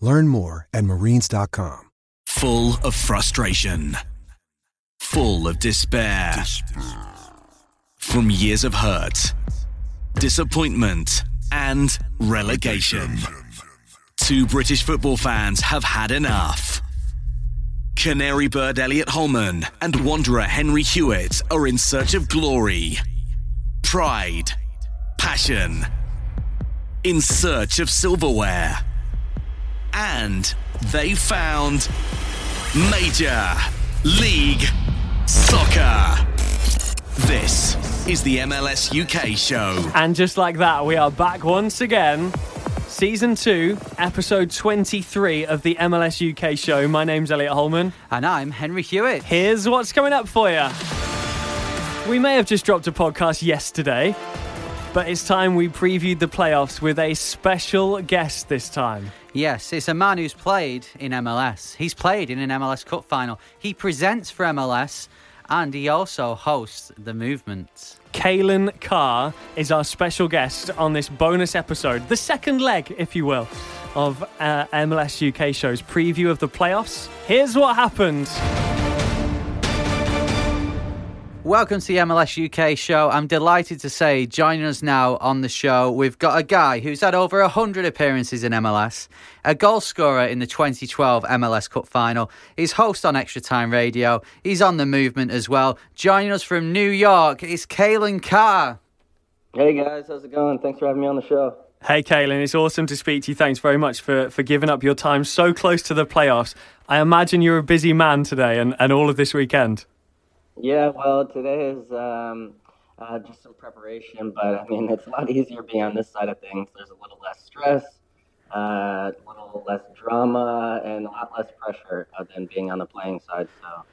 Learn more at marines.com. Full of frustration, full of despair. From years of hurt, disappointment, and relegation. Two British football fans have had enough. Canary bird Elliot Holman and Wanderer Henry Hewitt are in search of glory, pride, passion, in search of silverware. And they found Major League Soccer. This is the MLS UK show. And just like that, we are back once again. Season 2, episode 23 of the MLS UK show. My name's Elliot Holman. And I'm Henry Hewitt. Here's what's coming up for you. We may have just dropped a podcast yesterday, but it's time we previewed the playoffs with a special guest this time. Yes, it's a man who's played in MLS. He's played in an MLS Cup final. He presents for MLS and he also hosts The Movement. Calen Carr is our special guest on this bonus episode, the second leg, if you will, of uh, MLS UK show's preview of the playoffs. Here's what happened. Welcome to the MLS UK show. I'm delighted to say, joining us now on the show, we've got a guy who's had over 100 appearances in MLS, a goal scorer in the 2012 MLS Cup final. He's host on Extra Time Radio. He's on the movement as well. Joining us from New York is Calen Carr. Hey guys, how's it going? Thanks for having me on the show. Hey, Calen, it's awesome to speak to you. Thanks very much for, for giving up your time so close to the playoffs. I imagine you're a busy man today and, and all of this weekend. Yeah, well, today is um, uh, just some preparation, but I mean, it's a lot easier being on this side of things. There's a little less stress, uh, a little less drama, and a lot less pressure uh, than being on the playing side. So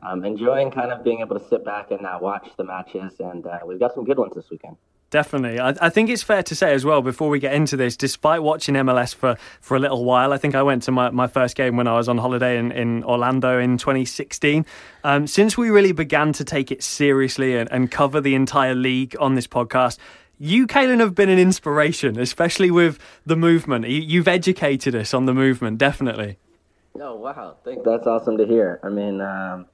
I'm enjoying kind of being able to sit back and uh, watch the matches, and uh, we've got some good ones this weekend. Definitely. I, I, think it's fair to say as well, before we get into this, despite watching MLS for, for a little while, I think I went to my, my first game when I was on holiday in, in Orlando in 2016. Um, since we really began to take it seriously and, and cover the entire league on this podcast, you, Calen, have been an inspiration, especially with the movement. You, have educated us on the movement, definitely. Oh, wow. I think that's awesome to hear. I mean, um,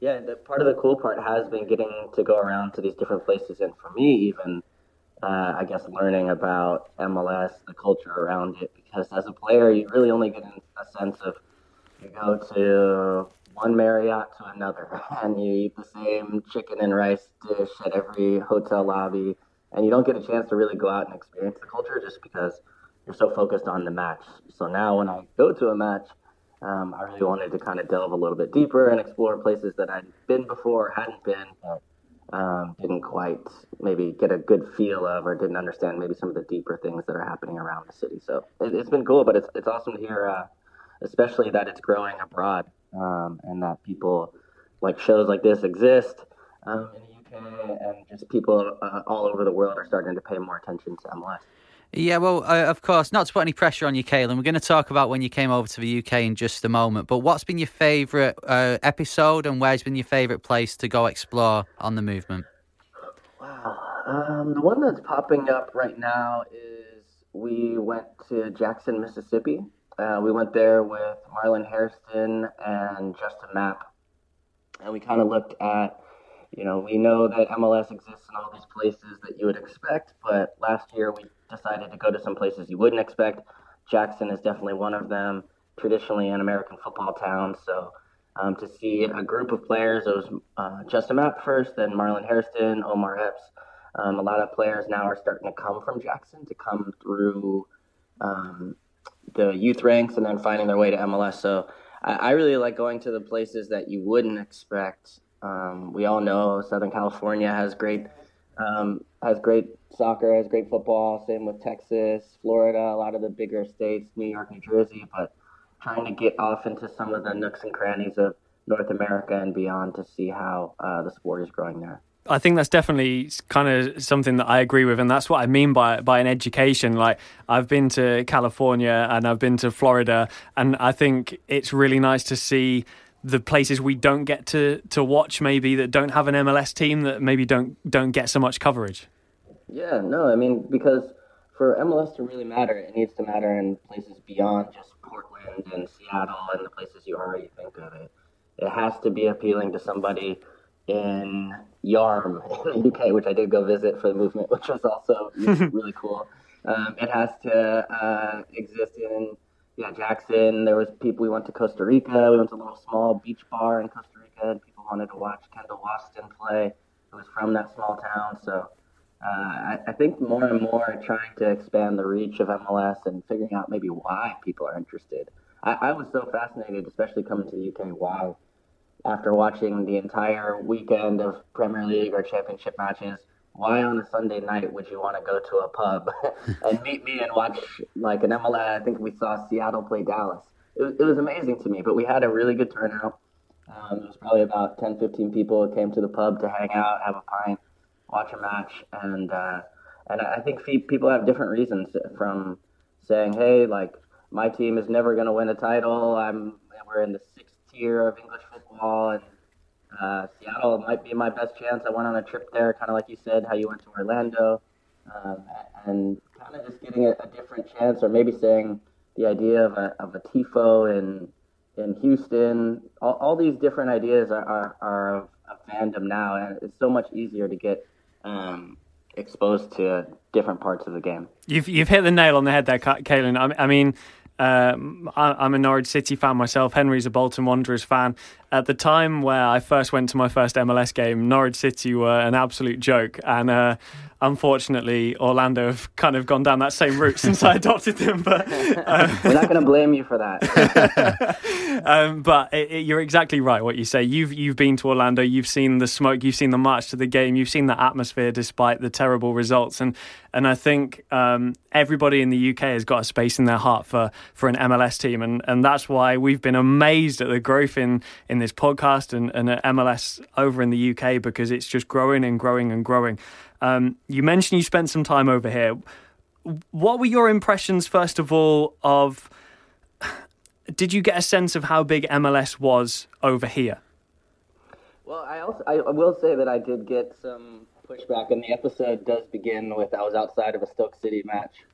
yeah, the, part of the cool part has been getting to go around to these different places. And for me, even, uh, I guess, learning about MLS, the culture around it, because as a player, you really only get a sense of you go to one Marriott to another, and you eat the same chicken and rice dish at every hotel lobby, and you don't get a chance to really go out and experience the culture just because you're so focused on the match. So now, when I go to a match, um, I really wanted to kind of delve a little bit deeper and explore places that I'd been before, hadn't been, but um, didn't quite maybe get a good feel of or didn't understand maybe some of the deeper things that are happening around the city. So it, has been cool, but it's, it's awesome to hear, uh, especially that it's growing abroad um, and that people like shows like this exist um, in the UK and just people uh, all over the world are starting to pay more attention to MLS. Yeah, well, uh, of course, not to put any pressure on you, Calen. We're going to talk about when you came over to the UK in just a moment. But what's been your favourite uh, episode, and where's been your favourite place to go explore on the movement? Wow, um, the one that's popping up right now is we went to Jackson, Mississippi. Uh, we went there with Marlon Hairston and Justin Mapp, and we kind of looked at you know, we know that MLS exists in all these places that you would expect, but last year we decided to go to some places you wouldn't expect. Jackson is definitely one of them, traditionally an American football town. So um, to see a group of players, it was uh, Justin Mapp first, then Marlon Hairston, Omar Epps. Um, a lot of players now are starting to come from Jackson to come through um, the youth ranks and then finding their way to MLS. So I, I really like going to the places that you wouldn't expect um, we all know Southern California has great um, has great soccer, has great football. Same with Texas, Florida, a lot of the bigger states, New York, New Jersey. But trying to get off into some of the nooks and crannies of North America and beyond to see how uh, the sport is growing there. I think that's definitely kind of something that I agree with, and that's what I mean by by an education. Like I've been to California and I've been to Florida, and I think it's really nice to see the places we don't get to to watch maybe that don't have an MLS team that maybe don't don't get so much coverage. Yeah, no, I mean because for MLS to really matter, it needs to matter in places beyond just Portland and Seattle and the places you already think of it. It has to be appealing to somebody in Yarm in the UK, which I did go visit for the movement, which was also really cool. Um, it has to uh, exist in yeah, Jackson. There was people. We went to Costa Rica. We went to a little small beach bar in Costa Rica, and people wanted to watch Kendall Waston play. Who was from that small town. So uh, I, I think more and more trying to expand the reach of MLS and figuring out maybe why people are interested. I, I was so fascinated, especially coming to the UK, why after watching the entire weekend of Premier League or Championship matches why on a Sunday night would you want to go to a pub and meet me and watch like an MLS? I think we saw Seattle play Dallas. It was, it was amazing to me, but we had a really good turnout. Um, it was probably about 10, 15 people came to the pub to hang out, have a pint, watch a match, and uh, and I think people have different reasons from saying, hey, like my team is never going to win a title. I'm we're in the sixth tier of English football, and uh, Seattle might be my best chance. I went on a trip there, kind of like you said, how you went to Orlando, um, and kind of just getting a, a, different chance, or maybe saying the idea of a, of a TIFO in in Houston. All, all these different ideas are, are, are of, fandom now, and it's so much easier to get um, exposed to different parts of the game. You've you've hit the nail on the head there, Calen. I, I mean. Um, I, am a Norwich City fan myself. Henry's a Bolton Wanderers fan. At the time where I first went to my first MLS game, Norwich City were an absolute joke, and uh, unfortunately, Orlando have kind of gone down that same route since I adopted them. But uh, we're not going to blame you for that. um, but it, it, you're exactly right. What you say. You've you've been to Orlando. You've seen the smoke. You've seen the march to the game. You've seen the atmosphere despite the terrible results. And and I think um, everybody in the UK has got a space in their heart for for an MLS team. And and that's why we've been amazed at the growth in in this podcast and, and MLS over in the UK because it's just growing and growing and growing. Um, you mentioned you spent some time over here. What were your impressions, first of all, of? Did you get a sense of how big MLS was over here? Well, I also I will say that I did get some pushback, and the episode does begin with I was outside of a Stoke City match,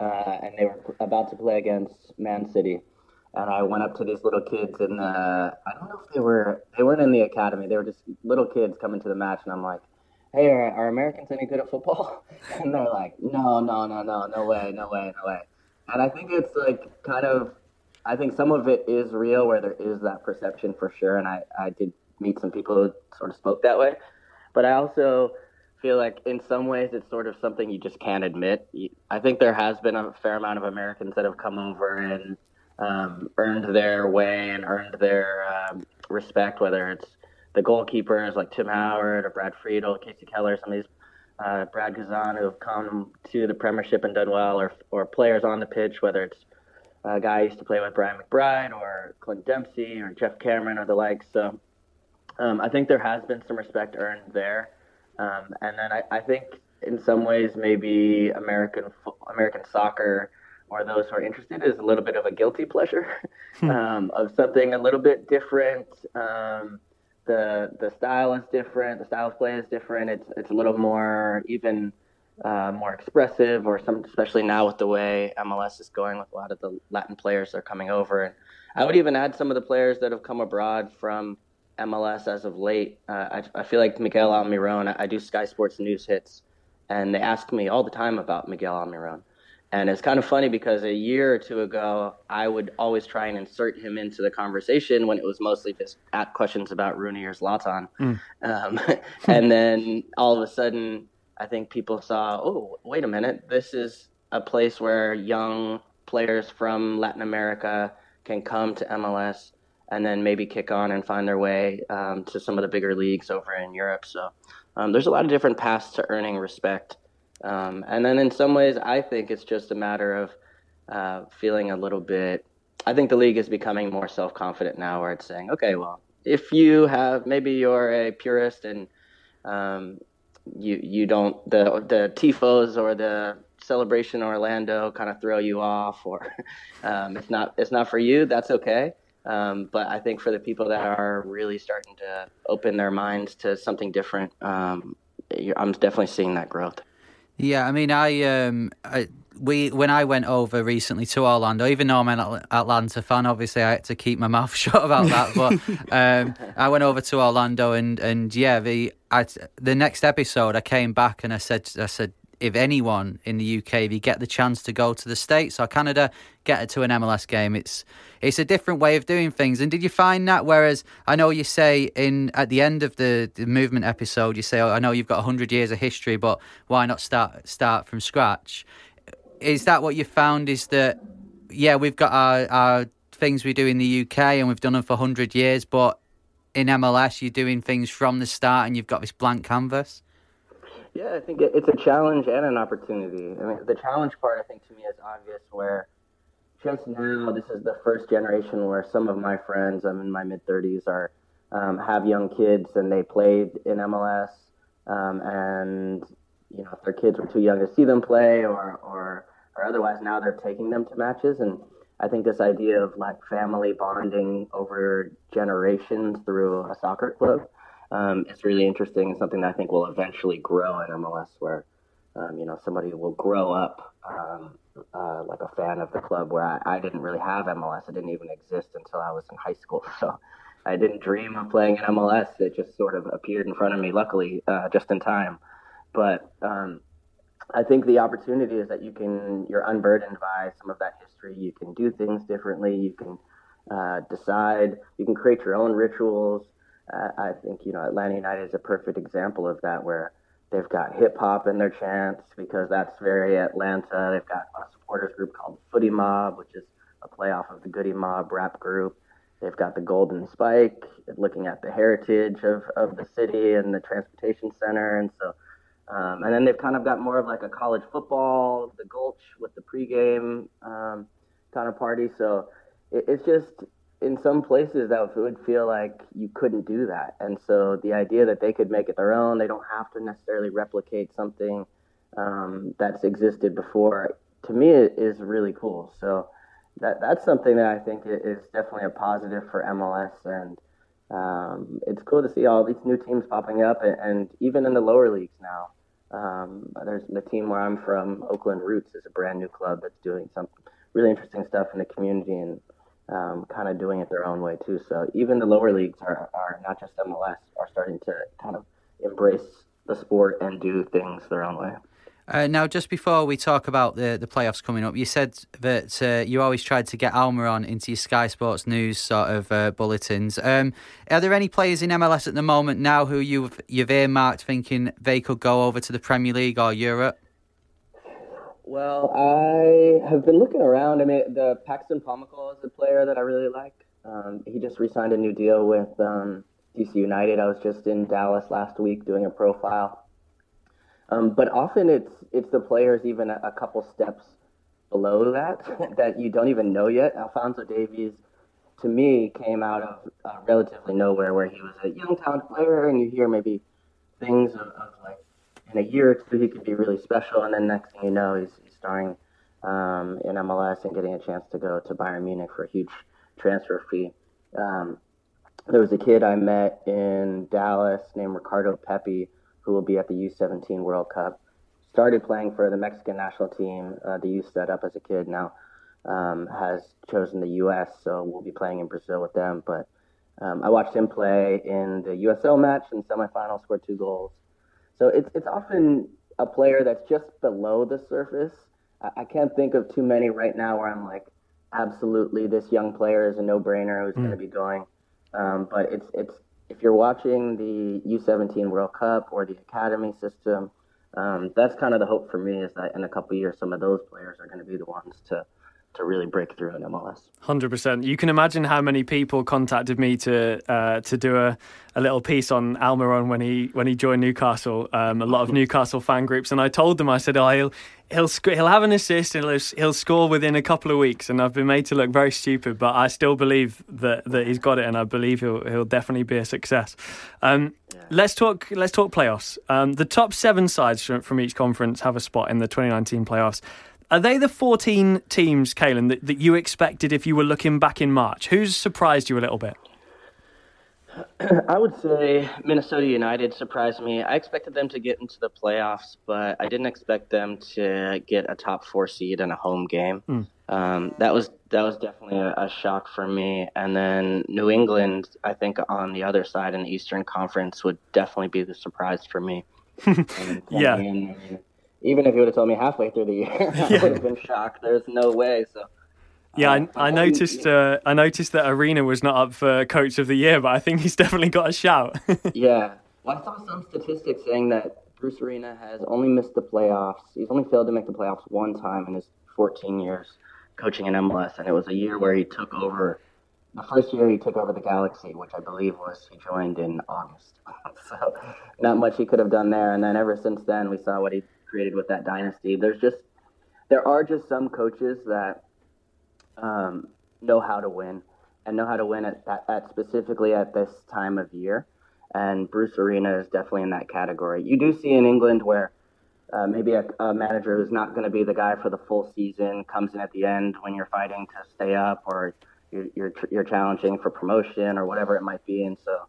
uh, and they were about to play against Man City, and I went up to these little kids, and I don't know if they were they weren't in the academy, they were just little kids coming to the match, and I'm like, hey, are, are Americans any good at football? And they're like, no, no, no, no, no way, no way, no way. And I think it's like kind of, I think some of it is real where there is that perception for sure. And I, I did meet some people who sort of spoke that way. But I also feel like in some ways it's sort of something you just can't admit. I think there has been a fair amount of Americans that have come over and um, earned their way and earned their um, respect, whether it's the goalkeepers like Tim Howard or Brad Friedel, Kasey Keller, some of these uh, Brad Guzan who have come to the Premiership and done well, or or players on the pitch, whether it's a guy I used to play with Brian McBride or Clint Dempsey or Geoff Cameron or the likes. So um, I think there has been some respect earned there, um, and then I, I think in some ways maybe American American soccer or those who are interested is a little bit of a guilty pleasure hmm. um, of something a little bit different. Um, the the style is different. The style of play is different. It's it's a little more even uh, more expressive, or some especially now with the way MLS is going with a lot of the Latin players that are coming over. And I would even add some of the players that have come abroad from MLS as of late. Uh, I, I feel like Miguel Almiron. I, I do Sky Sports news hits, and they ask me all the time about Miguel Almiron. And it's kind of funny because a year or two ago, I would always try and insert him into the conversation when it was mostly just at questions about Rooney or Zlatan. Mm. Um, and then all of a sudden, I think people saw, oh, wait a minute, this is a place where young players from Latin America can come to MLS and then maybe kick on and find their way um, to some of the bigger leagues over in Europe. So um, there's a lot of different paths to earning respect. Um, and then in some ways, I think it's just a matter of uh, feeling a little bit. I think the league is becoming more self confident now, where it's saying, okay, well, if you have maybe you're a purist and um, you you don't the the tifos or the celebration Orlando kind of throw you off, or um, it's not it's not for you. That's okay. Um, but I think for the people that are really starting to open their minds to something different, um, I'm definitely seeing that growth. Yeah, I mean, I, um, I we when I went over recently to Orlando, even though I'm an Atlanta fan, obviously I had to keep my mouth shut about that. But um, I went over to Orlando, and and yeah, the I, the next episode I came back and I said I said if anyone in the UK, if you get the chance to go to the States or Canada, get to an MLS game. It's it's a different way of doing things. And did you find that? Whereas I know you say in at the end of the, the movement episode, you say, "Oh, I know you've got hundred years of history, but why not start start from scratch?" Is that what you found? Is that yeah, we've got our our things we do in the UK and we've done them for hundred years, but in MLS, you're doing things from the start and you've got this blank canvas. Yeah, I think it's a challenge and an opportunity. I mean, the challenge part, I think, to me is obvious. Where just now, this is the first generation where some of my friends, I'm in my mid 30s, are um, have young kids and they played in MLS, um, and you know, if their kids were too young to see them play, or or or otherwise, now they're taking them to matches, and I think this idea of like family bonding over generations through a soccer club um, is really interesting and something that I think will eventually grow in MLS, where um, you know somebody will grow up um, uh, like a fan of the club. Where I, I didn't really have MLS; it didn't even exist until I was in high school. So I didn't dream of playing in MLS. It just sort of appeared in front of me, luckily, uh, just in time. But um, I think the opportunity is that you can you're unburdened by some of that history. You can do things differently. You can uh, decide. You can create your own rituals. I think you know Atlanta United is a perfect example of that, where they've got hip hop in their chants because that's very Atlanta. They've got a supporters group called Footy Mob, which is a playoff of the Goodie Mob rap group. They've got the Golden Spike, looking at the heritage of, of the city and the transportation center, and so. Um, and then they've kind of got more of like a college football, the Gulch with the pregame um, kind of party. So it, it's just in some places that would feel like you couldn't do that. And so the idea that they could make it their own, they don't have to necessarily replicate something um, that's existed before, to me it is really cool. So that that's something that I think is definitely a positive for MLS, and um, it's cool to see all these new teams popping up, and, and even in the lower leagues now. Um, there's the team where I'm from, Oakland Roots, is a brand new club that's doing some really interesting stuff in the community, and um, kind of doing it their own way too. So even the lower leagues are, are not just MLS are starting to kind of embrace the sport and do things their own way. Uh, now, just before we talk about the, the playoffs coming up, you said that uh, you always tried to get Almiron into your Sky Sports News sort of uh, bulletins. Um, are there any players in MLS at the moment now who you've you've earmarked thinking they could go over to the Premier League or Europe? Well, I have been looking around. I mean, the Paxton Pomykal is a player that I really like. Um, he just re-signed a new deal with um, DC United. I was just in Dallas last week doing a profile. Um, but often it's it's the players even a, a couple steps below that that you don't even know yet. Alphonso Davies, to me, came out of uh, relatively nowhere, where he was a young talent player, and you hear maybe things of, of like in a year or two he could be really special, and then next thing you know, he's, he's starring um, in MLS and getting a chance to go to Bayern Munich for a huge transfer fee. Um, there was a kid I met in Dallas named Ricardo Pepi who will be at the U17 World Cup. Started playing for the Mexican national team, uh, the youth set up as a kid. Now um, has chosen the U.S., so we'll be playing in Brazil with them. But um, I watched him play in the USL match in semifinal, scored two goals. So it's it's often a player that's just below the surface. I, I can't think of too many right now where I'm like, absolutely, this young player is a no-brainer who's mm. going to be going. Um, but it's it's if you're watching the U17 World Cup or the academy system, um, that's kind of the hope for me is that in a couple years, some of those players are going to be the ones to to really break through in MLS. Hundred percent. You can imagine how many people contacted me to uh, to do a, a little piece on Almiron when he when he joined Newcastle. Um, a lot of Newcastle fan groups, and I told them I said, "Oh, he'll he'll sc- he'll have an assist and he'll, he'll score within a couple of weeks." And I've been made to look very stupid, but I still believe that that he's got it, and I believe he'll he'll definitely be a success. Um, yeah. Let's talk. Let's talk playoffs. Um, the top seven sides from, from each conference have a spot in the 2019 playoffs. Are they the 14 teams, Calen, that, that you expected if you were looking back in March? Who's surprised you a little bit? I would say Minnesota United surprised me. I expected them to get into the playoffs, but I didn't expect them to get a top four seed in a home game. Mm. Um, that was that was definitely a, a, shock for me. And then New England, I think on the other side in the Eastern Conference, would definitely be the surprise for me. yeah. In, even if you would have told me halfway through the year, I yeah. would have been shocked. There's no way. So. Yeah, um, I, I noticed. Uh, I noticed that Arena was not up for Coach of the Year, but I think he's definitely got a shout. yeah, well, I saw some statistics saying that Bruce Arena has only missed the playoffs. He's only failed to make the playoffs one time in his 14 years coaching in MLS, and it was a year where he took over. The first year he took over the Galaxy, which I believe was he joined in August. so not much he could have done there. And then ever since then, we saw what he created with that dynasty. There's just there are just some coaches that um, know how to win and know how to win at, at, at, specifically at this time of year. And Bruce Arena is definitely in that category. You do see in England where uh, maybe a, a, manager who's not going to be the guy for the full season comes in at the end when you're fighting to stay up or you're, you're, you're challenging for promotion or whatever it might be. And so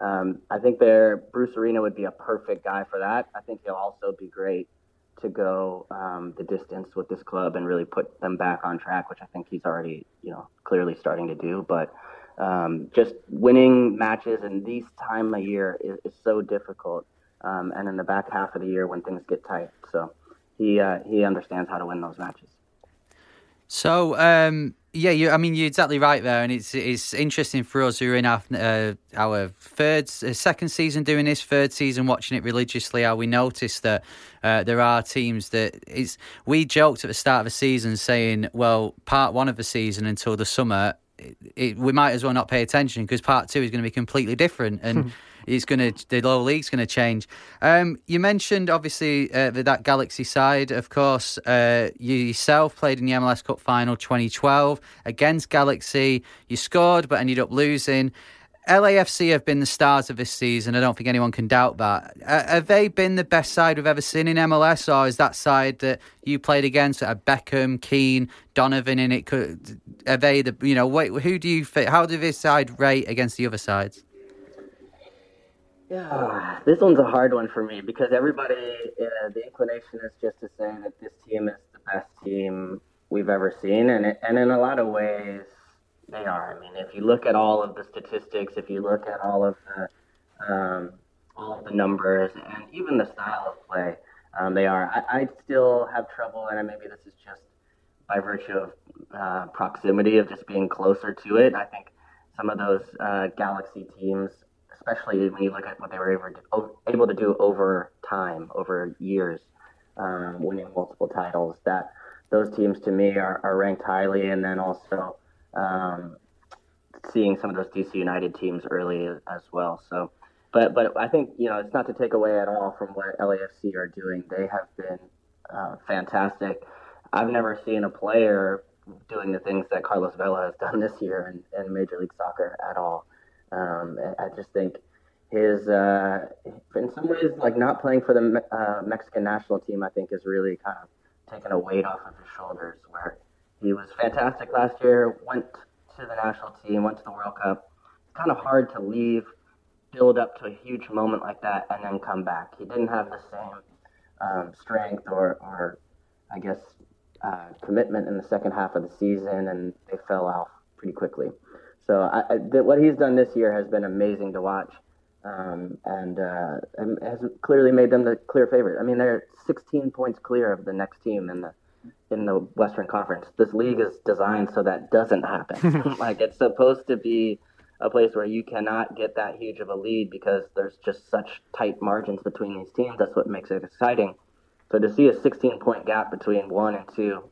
um, I think there Bruce Arena would be a perfect guy for that. I think he'll also be great to go um, the distance with this club and really put them back on track, which I think he's already, you know, clearly starting to do. But um, just winning matches in these time of year is, is so difficult, um, and in the back half of the year when things get tight. So he uh, he understands how to win those matches. So um, yeah, you, I mean, you're exactly right there, and it's it's interesting for us who are in our uh, our third, uh, second season doing this, third season watching it religiously. How we notice that uh, there are teams that it's. We joked at the start of the season saying, well, part one of the season until the summer, it, it, we might as well not pay attention because part two is going to be completely different, and. It's going to the lower league's going to change. Um, you mentioned obviously uh, that Galaxy side, of course. Uh, you yourself played in the MLS Cup final 2012 against Galaxy. You scored, but ended up losing. LAFC have been the stars of this season. I don't think anyone can doubt that. Uh, have they been the best side we've ever seen in MLS, or is that side that you played against, uh, Beckham, Keane, Donovan in it? Could, are they the you know? Wait, who do you? How do this side rate against the other sides? Yeah, this one's a hard one for me because everybody, uh, the inclination is just to say that this team is the best team we've ever seen, and it, and in a lot of ways, they are. I mean, if you look at all of the statistics, if you look at all of the um, all of the numbers, and even the style of play, um, they are. I, I still have trouble, and maybe this is just by virtue of uh, proximity of just being closer to it. I think some of those uh, Galaxy teams especially when you look at what they were able to, do over time, over years, um, winning multiple titles. That those teams to me are, are ranked highly, and then also um, seeing some of those DC United teams early as well. So, but but I think you know it's not to take away at all from what LAFC are doing. They have been uh, fantastic. I've never seen a player doing the things that Carlos Vela has done this year in, in Major League Soccer at all. Um, I just think his, uh, in some ways, like not playing for the uh, Mexican national team, I think, is really kind of taken a weight off of his shoulders. Where he was fantastic last year, went to the national team, went to the World Cup. It's kind of hard to leave, build up to a huge moment like that, and then come back. He didn't have the same um, strength or, or, I guess, uh, commitment in the second half of the season, and they fell off pretty quickly. So I, I, what he's done this year has been amazing to watch, um, and, uh, has clearly made them the clear favorite. I mean, they're 16 points clear of the next team in the in the Western Conference. This league is designed so that doesn't happen. like it's supposed to be a place where you cannot get that huge of a lead because there's just such tight margins between these teams. That's what makes it exciting. So to see a 16 point gap between one and two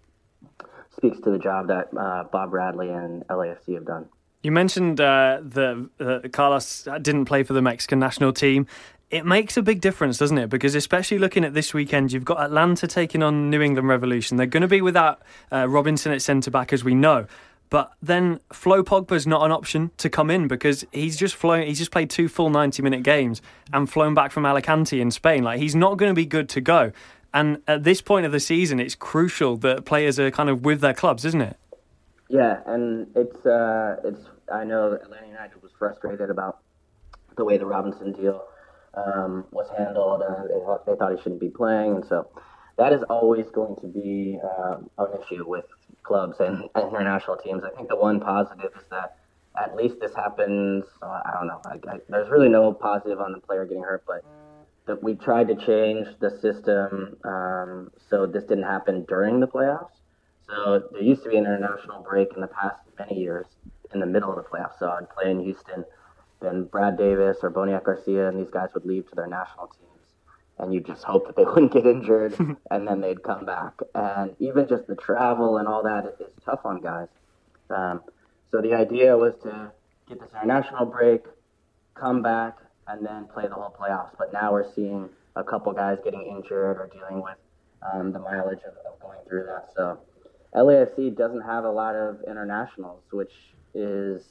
speaks to the job that uh, Bob Bradley and LAFC have done. You mentioned uh, that uh, Carlos didn't play for the Mexican national team. It makes a big difference, doesn't it? Because especially looking at this weekend, you've got Atlanta taking on New England Revolution. They're going to be without uh, Robinson at centre back, as we know. But then Flo Pogba's not an option to come in because he's just flown. He's just played two full ninety-minute games and flown back from Alicante in Spain. Like he's not going to be good to go. And at this point of the season, it's crucial that players are kind of with their clubs, isn't it? Yeah, and it's uh, it's. I know Atlanta United was frustrated about the way the Robinson deal um, was handled. Uh, they, thought, they thought he shouldn't be playing, and so that is always going to be uh, an issue with clubs and, and, international teams. I think the one positive is that at least this happens. Uh, I don't know. I, I, there's really no positive on the player getting hurt, but that we tried to change the system um, so this didn't happen during the playoffs. So there used to be an international break in the past many years in the middle of the playoffs. So I'd play in Houston, then Brad Davis or Boniek Garcia and these guys would leave to their national teams. And you just hope that they wouldn't get injured and then they'd come back. And even just the travel and all that is tough on guys. Um, so the idea was to get this international break, come back, and then play the whole playoffs. But now we're seeing a couple guys getting injured or dealing with um, the mileage of, of, going through that. So LAFC doesn't have a lot of internationals, which is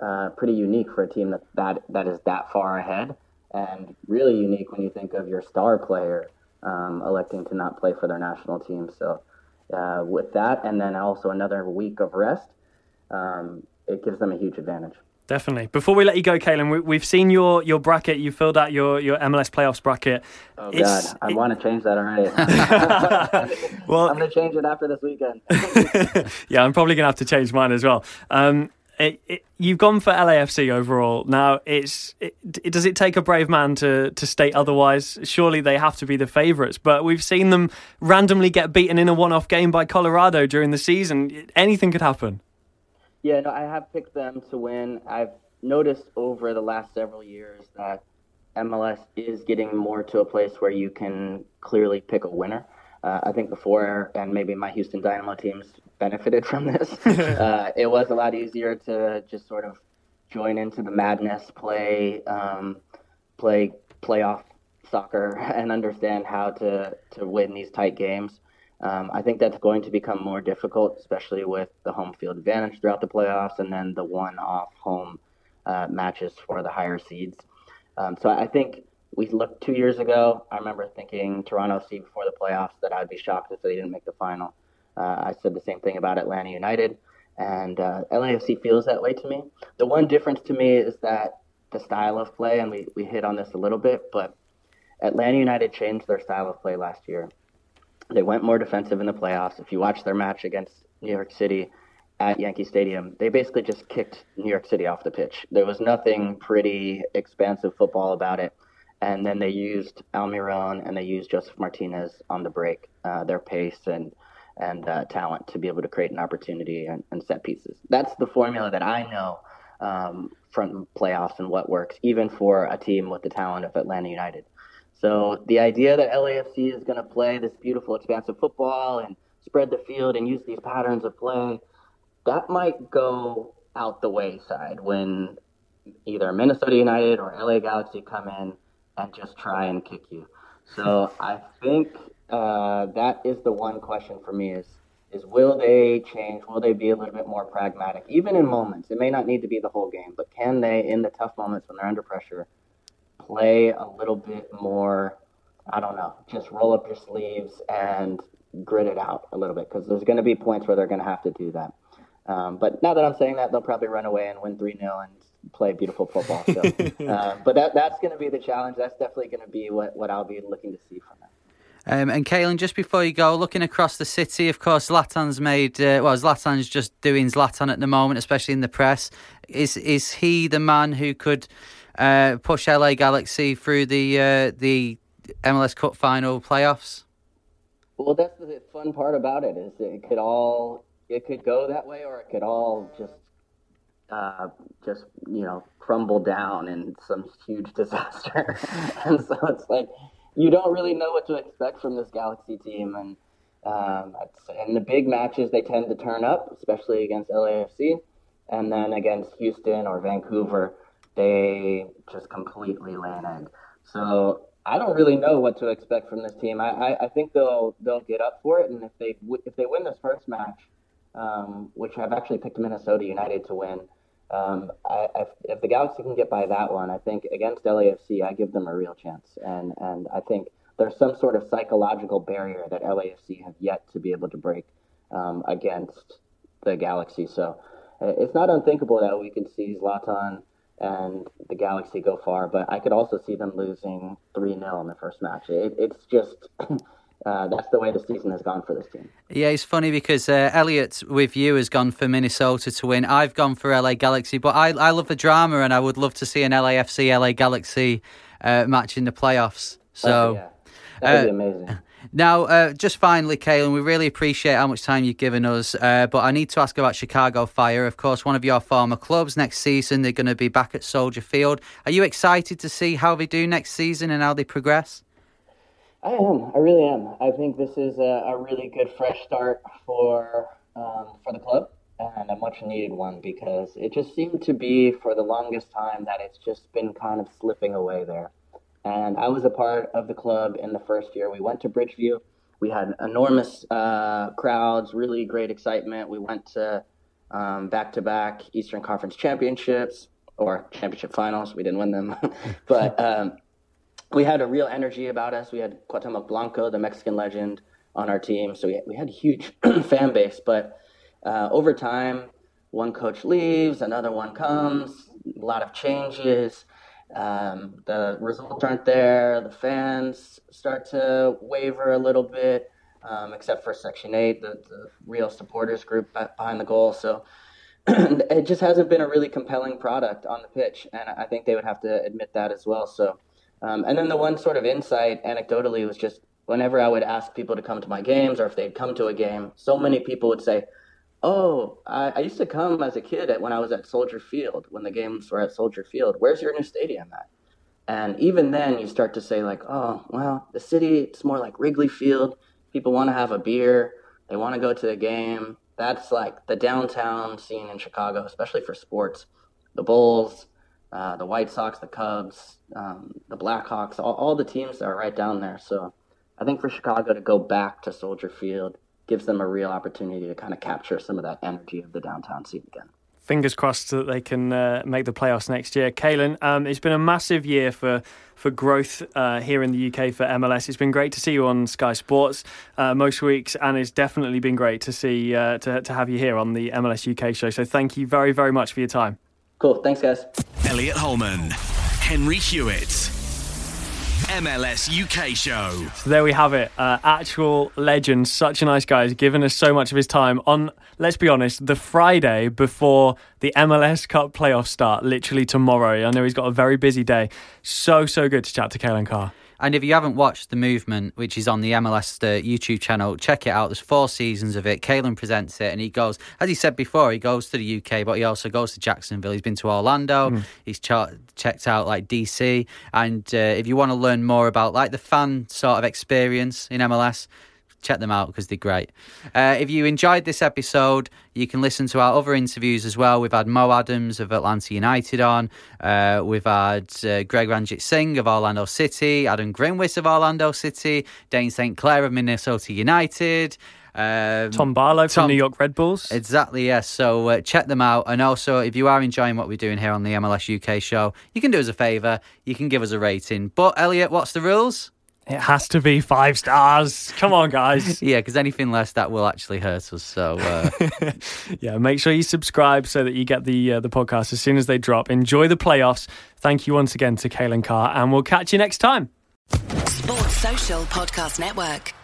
uh, pretty unique for a team that, that that is that far ahead, and really unique when you think of your star player um, electing to not play for their national team. So uh, with that, and then also another week of rest, um, it gives them a huge advantage. Definitely. Before we let you go, Calen, we, have seen your, your bracket. You filled out your, your MLS playoffs bracket. Oh it's, God, I it... want to change that already. well, I'm going to change it after this weekend. yeah, I'm probably going to have to change mine as well. Um, it, it, you've gone for LAFC overall. Now, it's does it take a brave man to to state otherwise? Surely they have to be the favourites, but we've seen them randomly get beaten in a one-off game by Colorado during the season. Anything could happen. Yeah, no, I have picked them to win. I've noticed over the last several years that MLS is getting more to a place where you can clearly pick a winner. Uh, I think before, and maybe my Houston Dynamo teams benefited from this. uh, it was a lot easier to just sort of join into the madness, play, um, play playoff soccer, and understand how to to win these tight games. Um, I think that's going to become more difficult, especially with the home field advantage throughout the playoffs and then the one off home uh, matches for the higher seeds. Um, so I think we looked two years ago. I remember thinking Toronto FC before the playoffs that I'd be shocked if they didn't make the final. Uh, I said the same thing about Atlanta United, and uh, LAFC feels that way to me. The one difference to me is that the style of play, and we, we hit on this a little bit, but Atlanta United changed their style of play last year. They went more defensive in the playoffs. If you watch their match against New York City at Yankee Stadium, they basically just kicked New York City off the pitch. There was nothing pretty expansive football about it. And then they used Almiron and they used Josef Martinez on the break, uh, their pace and and uh, talent to be able to create an opportunity and, and, set pieces. That's the formula that I know um, from playoffs and what works, even for a team with the talent of Atlanta United. So the idea that LAFC is going to play this beautiful, expansive football and spread the field and use these patterns of play, that might go out the wayside when either Minnesota United or LA Galaxy come in and just try and kick you. So I think uh, that is the one question for me is is will they change? Will they be a little bit more pragmatic, even in moments? It may not need to be the whole game, but can they, in the tough moments when they're under pressure, play a little bit more. I don't know, just roll up your sleeves and grit it out a little bit because there's going to be points where they're going to have to do that. Um, but now that I'm saying that, they'll probably run away and win 3 0 and play beautiful football. So, uh, but that, that's going to be the challenge. That's definitely going to be what, what I'll be looking to see from them. Um, and Calen, just before you go, looking across the city, of course, Zlatan's made uh, well. Zlatan's just doing Zlatan at the moment, especially in the press. Is is he the man who could uh, push LA Galaxy through the uh, the MLS Cup final playoffs? Well, that's the fun part about it is it could all it could go that way, or it could all just uh, just you know crumble down in some huge disaster. and so it's like you don't really know what to expect from this Galaxy team, and um, in the big matches they tend to turn up, especially against LAFC, and then against Houston or Vancouver, they just completely an egg. So I don't really know what to expect from this team. I, I, I think they'll they'll get up for it, and if they if they win this first match, um, which I've actually picked Minnesota United to win. Um, I, I, if the Galaxy can get by that one, I think against LAFC, I give them a real chance. And and I think there's some sort of psychological barrier that LAFC have yet to be able to break um, against the Galaxy. So uh, it's not unthinkable that we could see Zlatan and the Galaxy go far, but I could also see them losing 3 0 in the first match. It, it's just. uh, that's the way the season has gone for this team. Yeah, it's funny because uh, Elliot, with you, has gone for Minnesota to win. I've gone for LA Galaxy, but I, I love the drama and I would love to see an LAFC LA Galaxy uh, match in the playoffs. So, oh, yeah. that would be uh, amazing. Now, uh, just finally, Calen, we really appreciate how much time you've given us. Uh, but I need to ask about Chicago Fire. Of course, one of your former clubs. Next season, they're going to be back at Soldier Field. Are you excited to see how they do next season and how they progress? I am. I really am. I think this is a, a really good fresh start for um, for the club and a much needed one because it just seemed to be for the longest time that it's just been kind of slipping away there. And I was a part of the club in the first year. We went to Bridgeview. We had enormous uh, crowds, really great excitement. We went to back to back Eastern Conference championships or championship finals. We didn't win them, but um, we had a real energy about us. We had Cuauhtemoc Blanco, the Mexican legend, on our team, so we we had a huge fan base. But uh, over time, one coach leaves, another one comes, a lot of changes. Um, the results aren't there. The fans start to waver a little bit, um, except for Section 8, the, the real supporters group behind the goal. So it just hasn't been a really compelling product on the pitch, and I think they would have to admit that as well. So um, and then the one sort of insight, anecdotally, was just whenever I would ask people to come to my games or if they'd come to a game, so many people would say, Oh, I, I used to come as a kid at, when I was at Soldier Field, when the games were at Soldier Field. Where's your new stadium at? And even then, you start to say, like, oh, well, the city, it's more like Wrigley Field. People want to have a beer, they want to go to the game. That's like the downtown scene in Chicago, especially for sports. The Bulls, uh, the White Sox, the Cubs, um, the Blackhawks, all, all the teams are right down there. So I think for Chicago to go back to Soldier Field gives them a real opportunity to kind of capture some of that energy of the downtown scene again. Fingers crossed that they can uh, make the playoffs next year. Calen, um, it's been a massive year for for growth uh, here in the UK for MLS. It's been great to see you on Sky Sports uh, most weeks, and it's definitely been great to see uh, to to have you here on the MLS UK show. So thank you very very much for your time. Cool. Thanks, guys. Elliot Holman, Henry Hewitt. MLS UK show. So there we have it. Uh, actual legend, such a nice guy. He's given us so much of his time on, let's be honest, the Friday before the MLS Cup playoffs start, literally tomorrow. I know he's got a very busy day. So, so good to chat to Calen Carr. And if you haven't watched The Movement, which is on the MLS uh, YouTube channel, check it out. There's four seasons of it. Calen presents it, and he goes, as he said before, he goes to the UK, but he also goes to Jacksonville. He's been to Orlando. Mm. He's ch- checked out like DC. And uh, if you want to learn more about like the fan sort of experience in MLS, check them out because they're great. Uh, if you enjoyed this episode, you can listen to our other interviews as well. We've had Mo Adams of Atlanta United on. Uh, we've had uh, Greg Ranjitsingh of Orlando City, Adam Grinwis of Orlando City, Dane St. Clair of Minnesota United. Um, Tom Barlow from Tom- New York Red Bulls. Exactly, yes. So uh, check them out. And also, if you are enjoying what we're doing here on the MLS UK show, you can do us a favour. You can give us a rating. But, Elliot, what's the rules? It has to be five stars. Come on, guys. Yeah, because anything less, that will actually hurt us. So, uh, yeah, make sure you subscribe so that you get the uh, the podcast as soon as they drop. Enjoy the playoffs. Thank you once again to Calen Carr, and we'll catch you next time. Sports Social Podcast Network.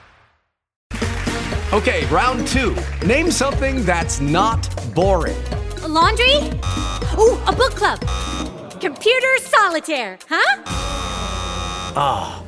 Okay, round two. Name something that's not boring. A laundry? Ooh, a book club. Computer solitaire, huh? Ah, oh,